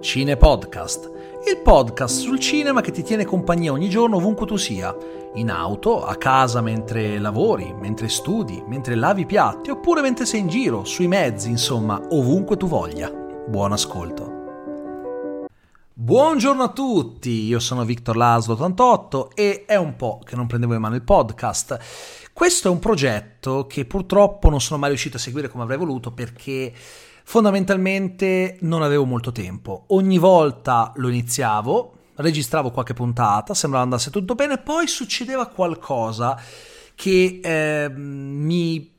Cine Podcast, il podcast sul cinema che ti tiene compagnia ogni giorno ovunque tu sia, in auto, a casa mentre lavori, mentre studi, mentre lavi i piatti oppure mentre sei in giro, sui mezzi, insomma, ovunque tu voglia. Buon ascolto. Buongiorno a tutti, io sono Victor Laslo 88 e è un po' che non prendevo in mano il podcast. Questo è un progetto che purtroppo non sono mai riuscito a seguire come avrei voluto perché fondamentalmente non avevo molto tempo. Ogni volta lo iniziavo, registravo qualche puntata, sembrava andasse tutto bene, poi succedeva qualcosa che eh, mi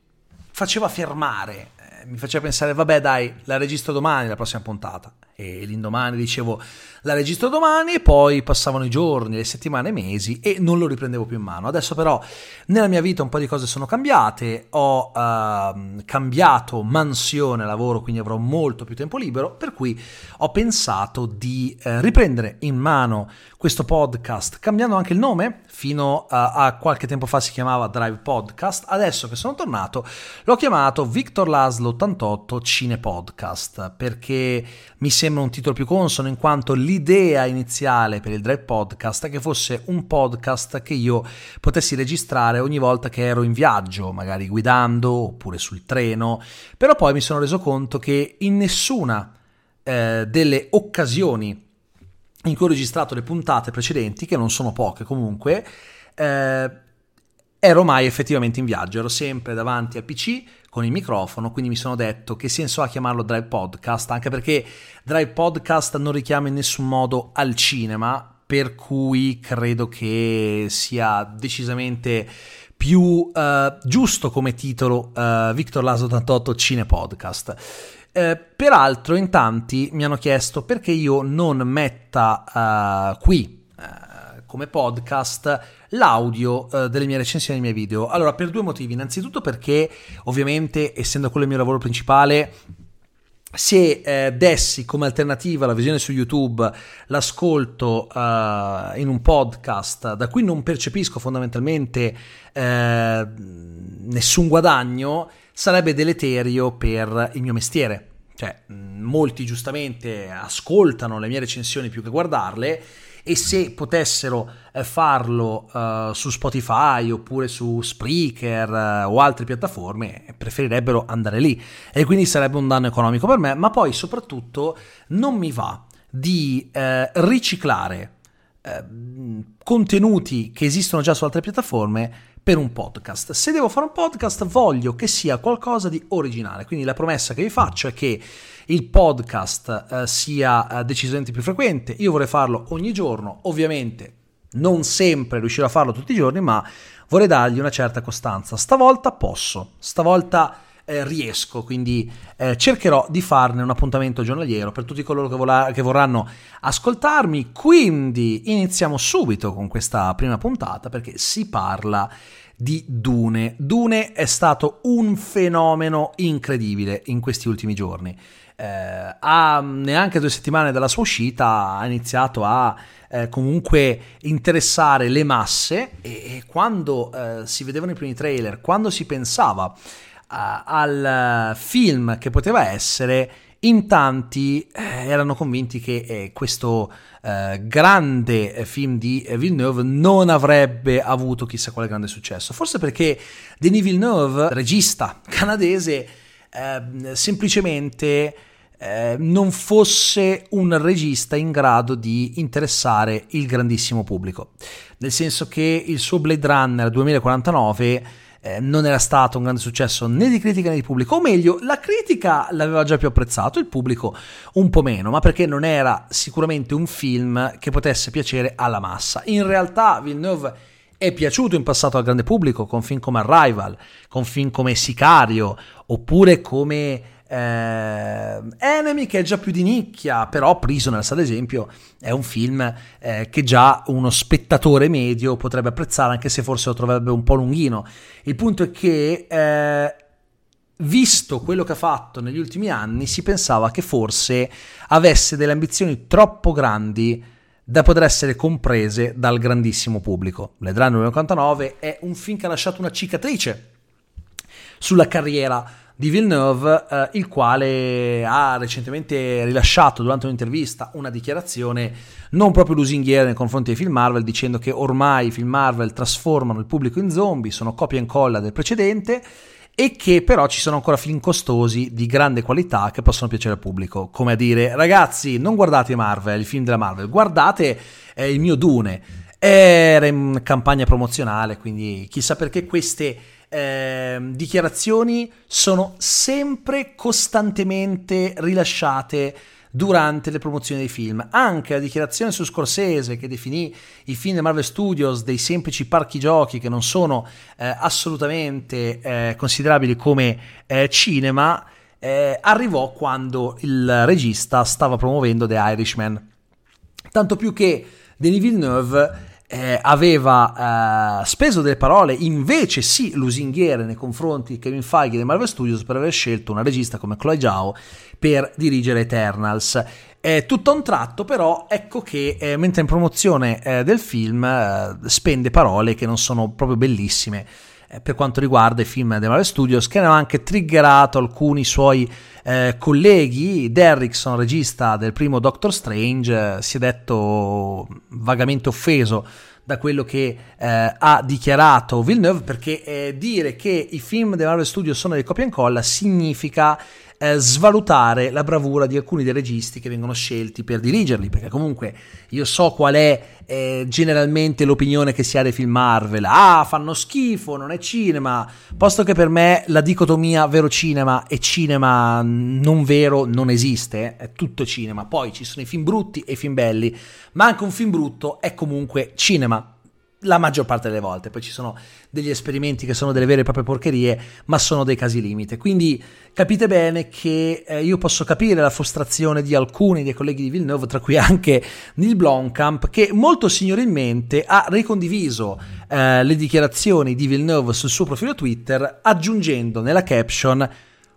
faceva fermare, eh, mi faceva pensare, vabbè dai, la registro domani, la prossima puntata e l'indomani dicevo la registro domani e poi passavano i giorni, le settimane, i mesi e non lo riprendevo più in mano. Adesso però nella mia vita un po' di cose sono cambiate, ho uh, cambiato mansione lavoro, quindi avrò molto più tempo libero, per cui ho pensato di uh, riprendere in mano questo podcast cambiando anche il nome, fino a, a, qualche tempo fa si chiamava Drive Podcast, adesso che sono tornato l'ho chiamato Victor Laslo 88 Cine Podcast perché mi sembra un titolo più consono in quanto l'idea iniziale per il Drive Podcast è che fosse un podcast che io potessi registrare ogni volta che ero in viaggio, magari guidando oppure sul treno, però poi mi sono reso conto che in nessuna eh, delle occasioni in cui ho registrato le puntate precedenti, che non sono poche comunque, eh, ero mai effettivamente in viaggio, ero sempre davanti al PC con il microfono, quindi mi sono detto che senso ha chiamarlo Drive Podcast, anche perché Drive Podcast non richiama in nessun modo al cinema, per cui credo che sia decisamente più uh, giusto come titolo uh, Victor Laso 88 Cine Podcast. Eh, peraltro, in tanti mi hanno chiesto perché io non metta uh, qui come podcast l'audio uh, delle mie recensioni dei miei video. Allora, per due motivi. Innanzitutto perché, ovviamente, essendo quello il mio lavoro principale, se eh, dessi come alternativa la visione su YouTube l'ascolto uh, in un podcast da cui non percepisco fondamentalmente eh, nessun guadagno, sarebbe deleterio per il mio mestiere. Cioè, molti giustamente ascoltano le mie recensioni più che guardarle e se potessero eh, farlo uh, su Spotify oppure su Spreaker uh, o altre piattaforme preferirebbero andare lì e quindi sarebbe un danno economico per me ma poi soprattutto non mi va di uh, riciclare contenuti che esistono già su altre piattaforme per un podcast. Se devo fare un podcast voglio che sia qualcosa di originale, quindi la promessa che vi faccio è che il podcast eh, sia eh, decisamente più frequente, io vorrei farlo ogni giorno, ovviamente non sempre riuscirò a farlo tutti i giorni, ma vorrei dargli una certa costanza. Stavolta posso, stavolta eh, riesco, quindi eh, cercherò di farne un appuntamento giornaliero per tutti coloro che, vola- che, vorranno ascoltarmi. Quindi iniziamo subito con questa prima puntata perché si parla di Dune. Dune è stato un fenomeno incredibile in questi ultimi giorni. Eh, a neanche due settimane dalla sua uscita ha iniziato a eh, comunque interessare le masse e, e quando eh, si vedevano i primi trailer, quando si pensava al film che poteva essere, in tanti eh, erano convinti che eh, questo eh, grande film di Villeneuve non avrebbe avuto chissà quale grande successo. Forse perché Denis Villeneuve, regista canadese, ehm, semplicemente eh, non fosse un regista in grado di interessare il grandissimo pubblico. Nel senso che il suo Blade Runner 2049 eh, non era stato un grande successo né di critica né di pubblico, o meglio, la critica l'aveva già più apprezzato, il pubblico un po' meno, ma perché non era sicuramente un film che potesse piacere alla massa. In realtà Villeneuve è piaciuto in passato al grande pubblico con film come Arrival, con film come Sicario, oppure come eh, Enemy che è già più di nicchia, però Prisoners ad esempio è un film eh, che già uno spettatore medio potrebbe apprezzare anche se forse lo troverebbe un po' lunghino. Il punto è che eh, visto quello che ha fatto negli ultimi anni si pensava che forse avesse delle ambizioni troppo grandi da poter essere comprese dal grandissimo pubblico. Blade Runner 1989 è un film che ha lasciato una cicatrice sulla carriera di Villeneuve, eh, il quale ha recentemente rilasciato durante un'intervista una dichiarazione non proprio lusinghiera nei confronti dei film Marvel, dicendo che ormai i film Marvel trasformano il pubblico in zombie, sono copia e incolla del precedente e che però ci sono ancora film costosi di grande qualità che possono piacere al pubblico. Come a dire, ragazzi, non guardate Marvel, i film della Marvel, guardate eh, il mio Dune. Era in campagna promozionale, quindi chissà perché queste eh, dichiarazioni sono sempre costantemente rilasciate durante le promozioni dei film. Anche la dichiarazione su Scorsese che definì i film di Marvel Studios dei semplici parchi giochi che non sono eh, assolutamente eh, considerabili come eh, cinema eh, arrivò quando il regista stava promuovendo The Irishman. Tanto più che Denis Villeneuve eh, aveva eh, speso delle parole invece sì lusinghiere nei confronti di Kevin Feige dei Marvel Studios per aver scelto una regista come Chloe Zhao per dirigere Eternals. Eh, tutto a un tratto però ecco che eh, mentre in promozione eh, del film eh, spende parole che non sono proprio bellissime per quanto riguarda i film dei Marvel Studios che hanno anche triggerato alcuni suoi eh, colleghi. Derrickson, regista del primo Doctor Strange, si è detto vagamente offeso da quello che eh, ha dichiarato Villeneuve perché eh, dire che i film dei Marvel Studios sono di copia e incolla significa eh, svalutare la bravura di alcuni dei registi che vengono scelti per dirigerli, perché comunque io so qual è eh, generalmente l'opinione che si ha dei film Marvel. Ah, fanno schifo, non è cinema, posto che per me la dicotomia vero cinema e cinema non vero non esiste, è tutto cinema. Poi ci sono i film brutti e i film belli, ma anche un film brutto è comunque cinema la maggior parte delle volte. Poi ci sono degli esperimenti che sono delle vere e proprie porcherie, ma sono dei casi limite. Quindi capite bene che eh, io posso capire la frustrazione di alcuni dei colleghi di Villeneuve, tra cui anche Neil Blomkamp, che molto signorilmente ha ricondiviso eh, le dichiarazioni di Villeneuve sul suo profilo Twitter, aggiungendo nella caption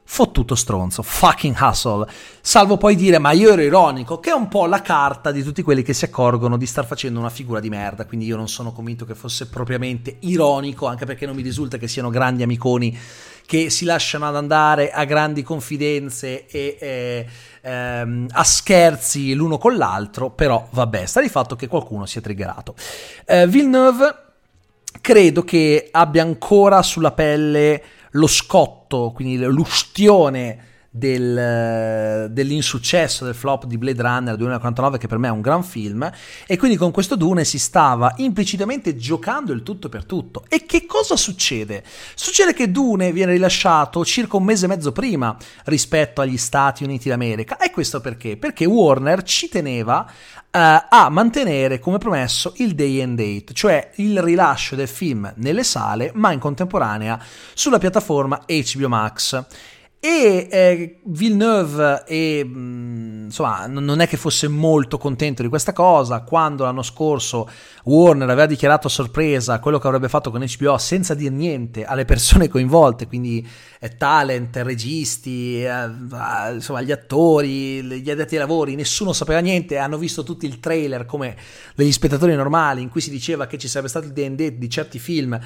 fottuto stronzo, fucking hustle, salvo poi dire ma io ero ironico, che è un po' la carta di tutti quelli che si accorgono di star facendo una figura di merda, quindi io non sono convinto che fosse propriamente ironico, anche perché non mi risulta che siano grandi amiconi che si lasciano ad andare a grandi confidenze e eh, ehm, a scherzi l'uno con l'altro, però vabbè, sta di fatto che qualcuno si è triggerato. Eh, Villeneuve credo che abbia ancora sulla pelle lo scotto, quindi l'ustione del, dell'insuccesso del flop di Blade Runner 2049 che per me è un gran film e quindi con questo Dune si stava implicitamente giocando il tutto per tutto e che cosa succede? Succede che Dune viene rilasciato circa un mese e mezzo prima rispetto agli Stati Uniti d'America e questo perché? Perché Warner ci teneva Uh, a mantenere come promesso il day and date, cioè il rilascio del film nelle sale, ma in contemporanea sulla piattaforma HBO Max. E eh, Villeneuve e, mh, insomma, non è che fosse molto contento di questa cosa. Quando l'anno scorso Warner aveva dichiarato a sorpresa quello che avrebbe fatto con HBO senza dire niente alle persone coinvolte, quindi eh, talent, registi, eh, insomma, gli attori, gli addetti ai lavori, nessuno sapeva niente. Hanno visto tutti il trailer come degli spettatori normali in cui si diceva che ci sarebbe stato il DD di certi film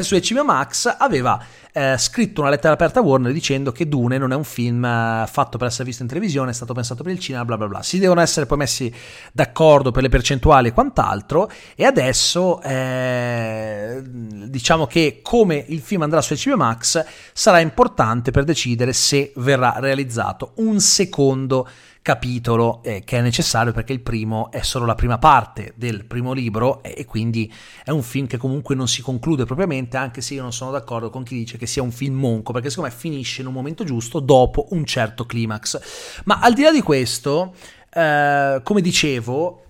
su HBO Max. Aveva eh, scritto una lettera aperta a Warner dicendo che Dune non è un film eh, fatto per essere visto in televisione, è stato pensato per il cinema, bla bla bla. Si devono essere poi messi d'accordo per le percentuali e quant'altro e adesso eh, diciamo che come il film andrà su HBO Max sarà importante per decidere se verrà realizzato un secondo capitolo eh, che è necessario perché il primo è solo la prima parte del primo libro e, e, quindi è un film che comunque non si conclude propriamente anche se io non sono d'accordo con chi dice che sia un film monco perché secondo me finisce in un momento giusto dopo un certo climax. Ma al di là di questo eh, come dicevo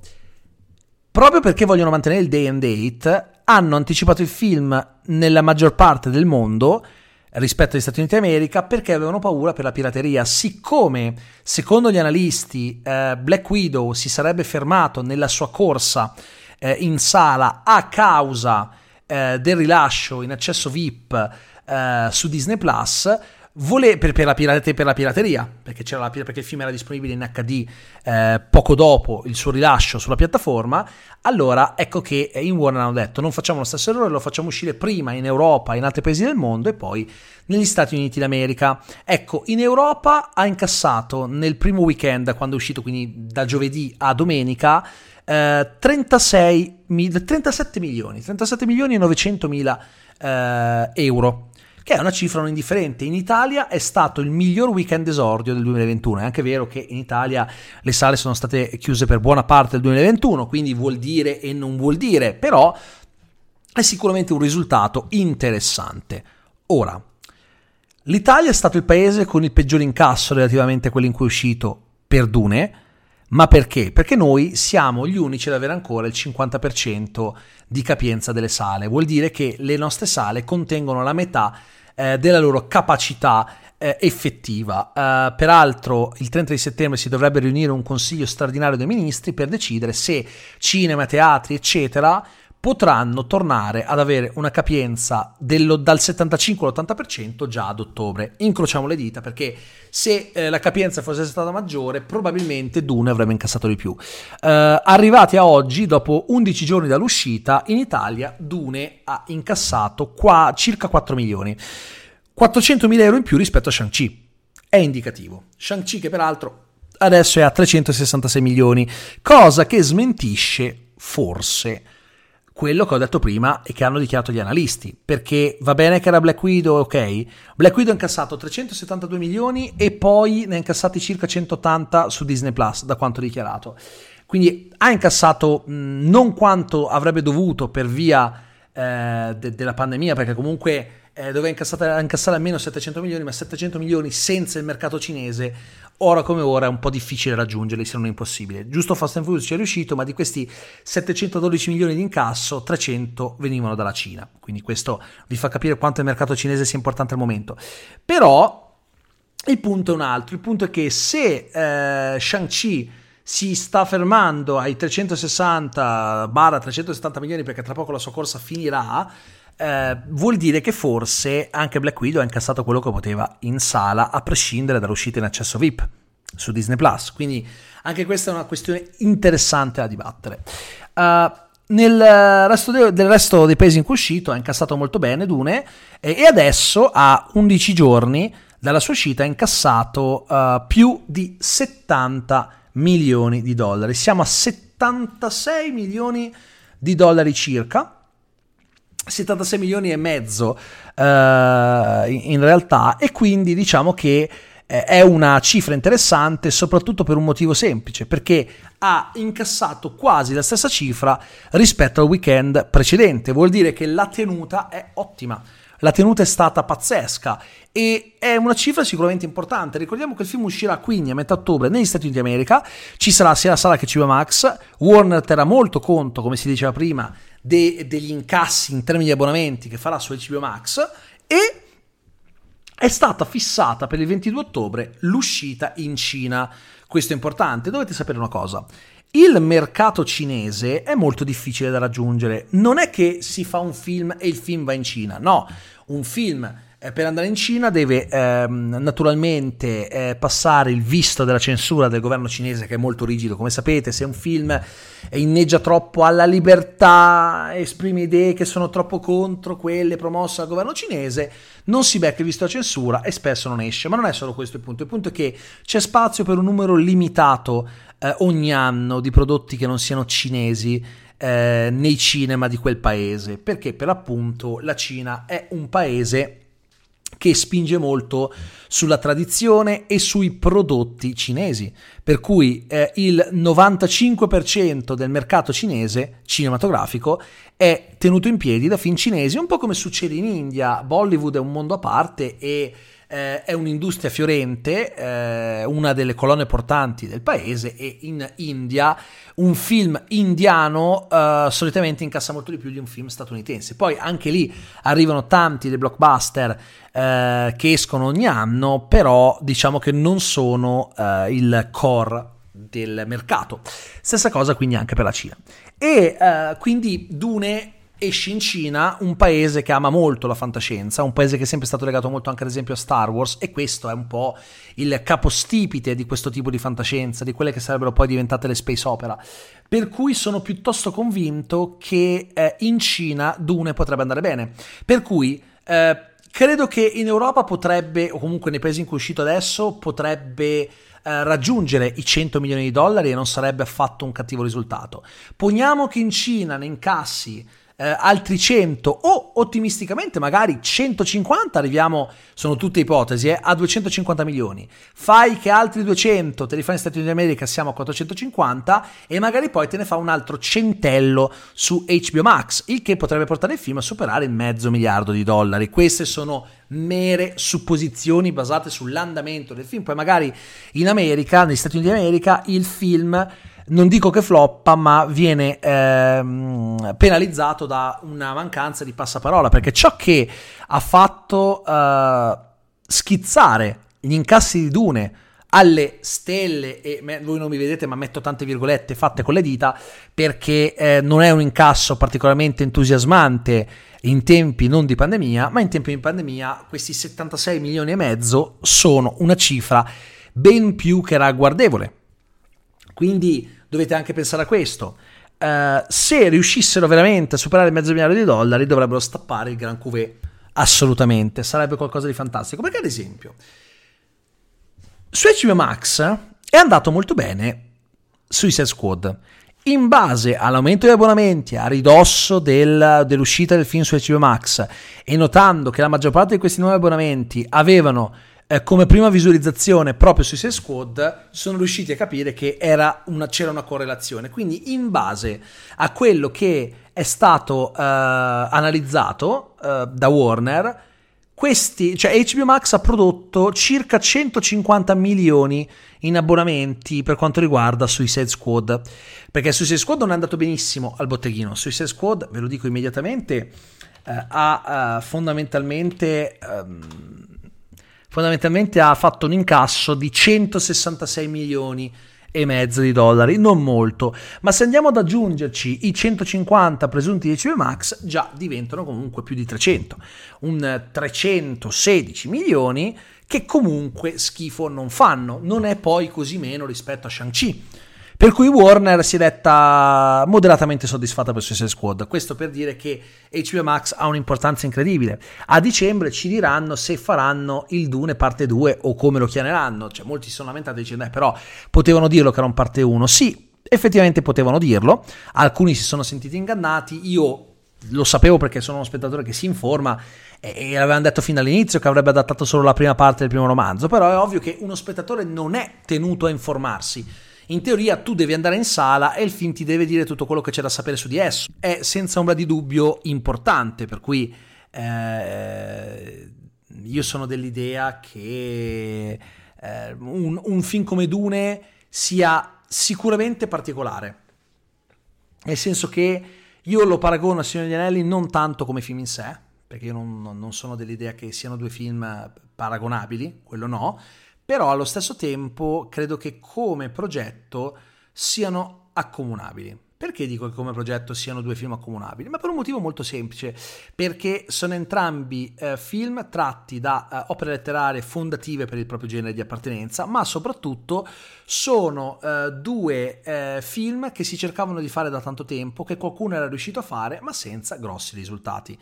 proprio perché vogliono mantenere il day and date hanno anticipato il film nella maggior parte del mondo rispetto agli Stati Uniti d'America perché avevano paura per la pirateria. Siccome, secondo gli analisti, eh, Black Widow si sarebbe fermato nella sua corsa eh, in sala a causa eh, del rilascio in accesso VIP eh, su Disney Plus, Vole, per, per, la pirate, per, la pirateria, perché, la, perché, il film era disponibile in HD eh, poco dopo il suo rilascio sulla piattaforma, allora ecco che in Warner hanno detto non facciamo lo stesso errore, lo facciamo uscire prima in Europa, in altri paesi del mondo e poi negli Stati Uniti d'America. Ecco, in Europa ha incassato nel primo weekend, quando è uscito quindi da giovedì a domenica, eh, 36, 37 milioni, 37 milioni e 900 mila eh, euro che è una cifra non indifferente. In Italia è stato il miglior weekend esordio del 2021. È anche vero che in Italia le sale sono state chiuse per buona parte del 2021, quindi vuol dire e non vuol dire, però è sicuramente un risultato interessante. Ora, l'Italia è stato il paese con il peggior incasso relativamente a quello in cui è uscito per Dune. Ma perché? Perché noi siamo gli unici ad avere ancora il 50% di capienza delle sale. Vuol dire che le nostre sale contengono la metà eh, della loro capacità eh, effettiva. Uh, peraltro il 30 di settembre si dovrebbe riunire un consiglio straordinario dei ministri per decidere se cinema, teatri, eccetera, potranno tornare ad avere una capienza dello, dal 75 all'80% già ad ottobre. Incrociamo le dita perché se eh, la capienza fosse stata maggiore probabilmente Dune avrebbe incassato di più. Eh, arrivati a oggi, dopo 11 giorni dall'uscita, in Italia Dune ha incassato qua circa 4 milioni. 400.000 euro in più rispetto a Shang-Chi. È indicativo. Shang-Chi che peraltro adesso è a 366 milioni, cosa che smentisce forse quello che ho detto prima e che hanno dichiarato gli analisti, perché va bene che era Black Widow, ok, Black Widow ha incassato 372 milioni e poi ne ha incassati circa 180 su Disney Plus, da quanto dichiarato. Quindi ha incassato mh, non quanto avrebbe dovuto per via eh, de- della pandemia, perché comunque eh, doveva incassare, incassare almeno 700 milioni, ma 700 milioni senza il mercato cinese, ora come ora è un po' difficile raggiungerli, se non impossibile. Giusto Fast and Furious ci è riuscito, ma di questi 712 milioni di incasso, 300 venivano dalla Cina. Quindi questo vi fa capire quanto il mercato cinese sia importante al momento. Però il punto è un altro, il punto è che se eh, Shang-Chi si sta fermando ai 360-370 milioni perché tra poco la sua corsa finirà, eh, vuol dire che forse anche Black Widow ha incassato quello che poteva in sala, a prescindere dall'uscita in accesso VIP su Disney Plus. Quindi anche questa è una questione interessante da dibattere. Uh, nel resto de- del resto dei paesi in cui è uscito ha incassato molto bene Dune e, e adesso a 11 giorni dalla sua uscita ha incassato uh, più di 70 milioni di dollari. Siamo a 76 milioni di dollari circa 76 milioni e mezzo uh, in realtà e quindi diciamo che eh, è una cifra interessante soprattutto per un motivo semplice perché ha incassato quasi la stessa cifra rispetto al weekend precedente. Vuol dire che la tenuta è ottima. La tenuta è stata pazzesca e è una cifra sicuramente importante. Ricordiamo che il film uscirà quindi a metà ottobre negli Stati Uniti d'America, ci sarà sia la sala che CB Max, Warner terrà molto conto, come si diceva prima, de- degli incassi in termini di abbonamenti che farà su HBO Max e è stata fissata per il 22 ottobre l'uscita in Cina. Questo è importante, dovete sapere una cosa. Il mercato cinese è molto difficile da raggiungere. Non è che si fa un film e il film va in Cina, no, un film eh, per andare in Cina deve ehm, naturalmente eh, passare il visto della censura del governo cinese che è molto rigido, come sapete, se un film inneggia troppo alla libertà, esprime idee che sono troppo contro quelle promosse dal governo cinese, non si becca il visto della censura e spesso non esce. Ma non è solo questo il punto, il punto è che c'è spazio per un numero limitato eh, ogni anno di prodotti che non siano cinesi eh, nei cinema di quel paese, perché per appunto la Cina è un paese che spinge molto sulla tradizione e sui prodotti cinesi, per cui eh, il 95% del mercato cinese cinematografico è tenuto in piedi da film cinesi, un po' come succede in India, Bollywood è un mondo a parte e eh, è un'industria fiorente, eh, una delle colonne portanti del paese e in India un film indiano eh, solitamente incassa molto di più di un film statunitense. Poi anche lì arrivano tanti dei blockbuster eh, che escono ogni anno, però diciamo che non sono eh, il core del mercato. Stessa cosa quindi anche per la Cina. E eh, quindi Dune esce in Cina, un paese che ama molto la fantascienza, un paese che è sempre stato legato molto anche ad esempio a Star Wars e questo è un po' il capostipite di questo tipo di fantascienza, di quelle che sarebbero poi diventate le space opera. Per cui sono piuttosto convinto che eh, in Cina Dune potrebbe andare bene. Per cui eh, credo che in Europa potrebbe, o comunque nei paesi in cui è uscito adesso, potrebbe eh, raggiungere i 100 milioni di dollari e non sarebbe affatto un cattivo risultato. Poniamo che in Cina ne incassi eh, altri 100 o ottimisticamente magari 150, arriviamo, sono tutte ipotesi, eh, a 250 milioni. Fai che altri 200 te li fai negli Stati Uniti d'America, siamo a 450 e magari poi te ne fa un altro centello su HBO Max, il che potrebbe portare il film a superare mezzo miliardo di dollari. Queste sono mere supposizioni basate sull'andamento del film. Poi magari in America, negli Stati Uniti d'America, il film non dico che floppa, ma viene ehm, penalizzato da una mancanza di passaparola, perché ciò che ha fatto eh, schizzare gli incassi di Dune alle stelle, e voi non mi vedete ma metto tante virgolette fatte con le dita, perché eh, non è un incasso particolarmente entusiasmante in tempi non di pandemia, ma in tempi di pandemia questi 76 milioni e mezzo sono una cifra ben più che ragguardevole. Quindi dovete anche pensare a questo. Uh, se riuscissero veramente a superare mezzo miliardo di dollari, dovrebbero stappare il Gran Cuvée. Assolutamente, sarebbe qualcosa di fantastico. Perché, ad esempio, su HBO Max è andato molto bene Suicide Squad. In base all'aumento degli abbonamenti a ridosso del, dell'uscita del film su HBO Max e notando che la maggior parte di questi nuovi abbonamenti avevano eh, come prima visualizzazione proprio su Suicide Squad sono riusciti a capire che una, c'era una correlazione. Quindi in base a quello che è stato eh, analizzato eh, da Warner, questi, cioè HBO Max ha prodotto circa 150 milioni in abbonamenti per quanto riguarda Suicide Squad. Perché Suicide Squad non è andato benissimo al botteghino. Suicide Squad, ve lo dico immediatamente, eh, ha uh, fondamentalmente um, fondamentalmente ha fatto un incasso di 166 milioni e mezzo di dollari, non molto, ma se andiamo ad aggiungerci i 150 presunti di HBO Max già diventano comunque più di 300, un 316 milioni che comunque schifo non fanno, non è poi così meno rispetto a Shang-Chi per cui Warner si è detta moderatamente soddisfatta per Suicide Squad. Questo per dire che HBO Max ha un'importanza incredibile. A dicembre ci diranno se faranno il Dune parte 2 o come lo chiameranno. Cioè, molti si sono lamentati dicendo, eh, però potevano dirlo che era un parte 1. Sì, effettivamente potevano dirlo. Alcuni si sono sentiti ingannati. Io lo sapevo perché sono uno spettatore che si informa e avevano detto fin dall'inizio che avrebbe adattato solo la prima parte del primo romanzo, però è ovvio che uno spettatore non è tenuto a informarsi in teoria tu devi andare in sala e il film ti deve dire tutto quello che c'è da sapere su di esso. È senza ombra di dubbio importante, per cui eh, io sono dell'idea che eh, un, un film come Dune sia sicuramente particolare. Nel senso che io lo paragono a Signore degli Anelli non tanto come film in sé, perché io non, non sono dell'idea che siano due film paragonabili, quello no, però allo stesso tempo credo che come progetto siano accomunabili. Perché dico che come progetto siano due film accomunabili? Ma per un motivo molto semplice, perché sono entrambi eh, film tratti da eh, opere letterarie fondative per il proprio genere di appartenenza, ma soprattutto sono eh, due eh, film che si cercavano di fare da tanto tempo, che qualcuno era riuscito a fare, ma senza grossi risultati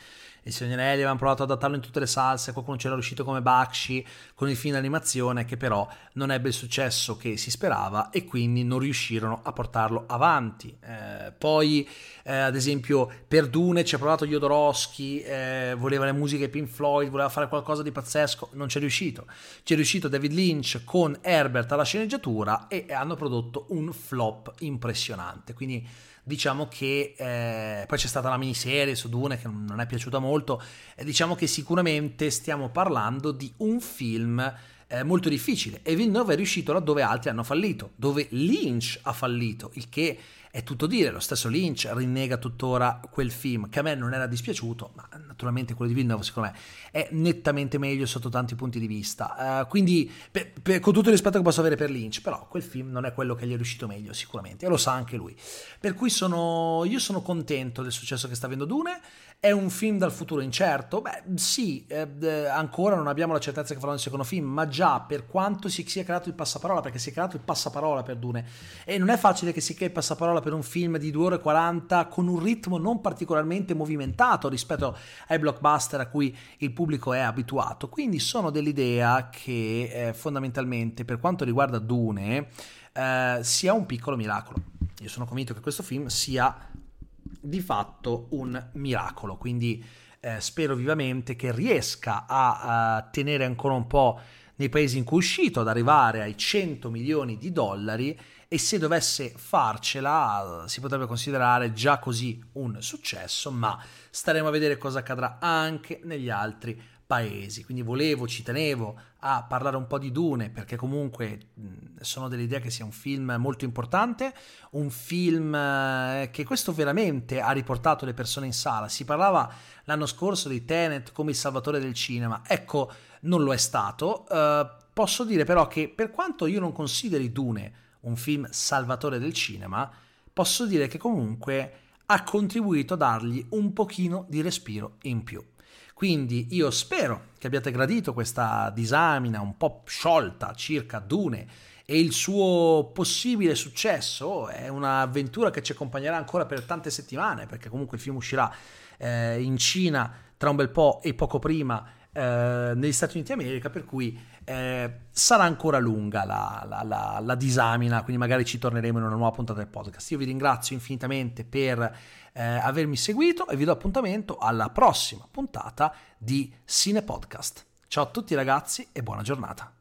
il Signore Anelli avevano provato ad adattarlo in tutte le salse, qualcuno c'era riuscito come Bakshi con il film d'animazione che però non ebbe il successo che si sperava e quindi non riuscirono a portarlo avanti. Eh, poi eh, ad esempio per Dune ci ha provato Jodorowsky, eh, voleva le musiche Pink Floyd, voleva fare qualcosa di pazzesco, non c'è riuscito. C'è riuscito David Lynch con Herbert alla sceneggiatura e hanno prodotto un flop impressionante. Quindi diciamo che eh, poi c'è stata la miniserie su Dune che non è piaciuta molto, e diciamo che sicuramente stiamo parlando di un film eh, molto difficile. E Villeneuve è riuscito laddove altri hanno fallito, dove Lynch ha fallito, il che è tutto dire, lo stesso Lynch rinnega tuttora quel film che a me non era dispiaciuto, ma naturalmente quello di Villeneuve secondo me è nettamente meglio sotto tanti punti di vista, uh, quindi per, per, con tutto il rispetto che posso avere per Lynch, però quel film non è quello che gli è riuscito meglio sicuramente e lo sa anche lui, per cui sono, io sono contento del successo che sta avendo Dune, è un film dal futuro incerto, beh sì, eh, ancora non abbiamo la certezza che farà un secondo film, ma già per quanto si sia creato il passaparola, perché si è creato il passaparola per Dune e non è facile che si crei il passaparola per un film di 2 ore e 40 con un ritmo non particolarmente movimentato rispetto ai blockbuster a cui il pubblico è abituato. Quindi sono dell'idea che eh, fondamentalmente per quanto riguarda Dune eh, sia un piccolo miracolo. Io sono convinto che questo film sia di fatto un miracolo, quindi eh, spero vivamente che riesca a, a tenere ancora un po' nei paesi in cui è uscito, ad arrivare ai 100 milioni di dollari e se dovesse farcela si potrebbe considerare già così un successo, ma staremo a vedere cosa accadrà anche negli altri paesi. Quindi volevo, ci tenevo a parlare un po' di Dune perché comunque sono dell'idea che sia un film molto importante, un film eh, che questo veramente ha riportato le persone in sala. Si parlava l'anno scorso di Tenet come il salvatore del cinema, ecco, non lo è stato. Uh, posso dire però che per quanto io non consideri Dune un film salvatore del cinema, posso dire che comunque ha contribuito a dargli un pochino di respiro in più. Quindi io spero che abbiate gradito questa disamina un po' sciolta circa Dune e il suo possibile successo. È un'avventura che ci accompagnerà ancora per tante settimane, perché comunque il film uscirà eh, in Cina tra un bel po' e poco prima eh, negli Stati Uniti d'America, per cui eh, sarà ancora lunga la, la, la, la, disamina, quindi magari ci torneremo in una nuova puntata del podcast. Io vi ringrazio infinitamente per eh, avermi seguito e vi do appuntamento alla prossima puntata di Cine Podcast. Ciao a tutti ragazzi e buona giornata.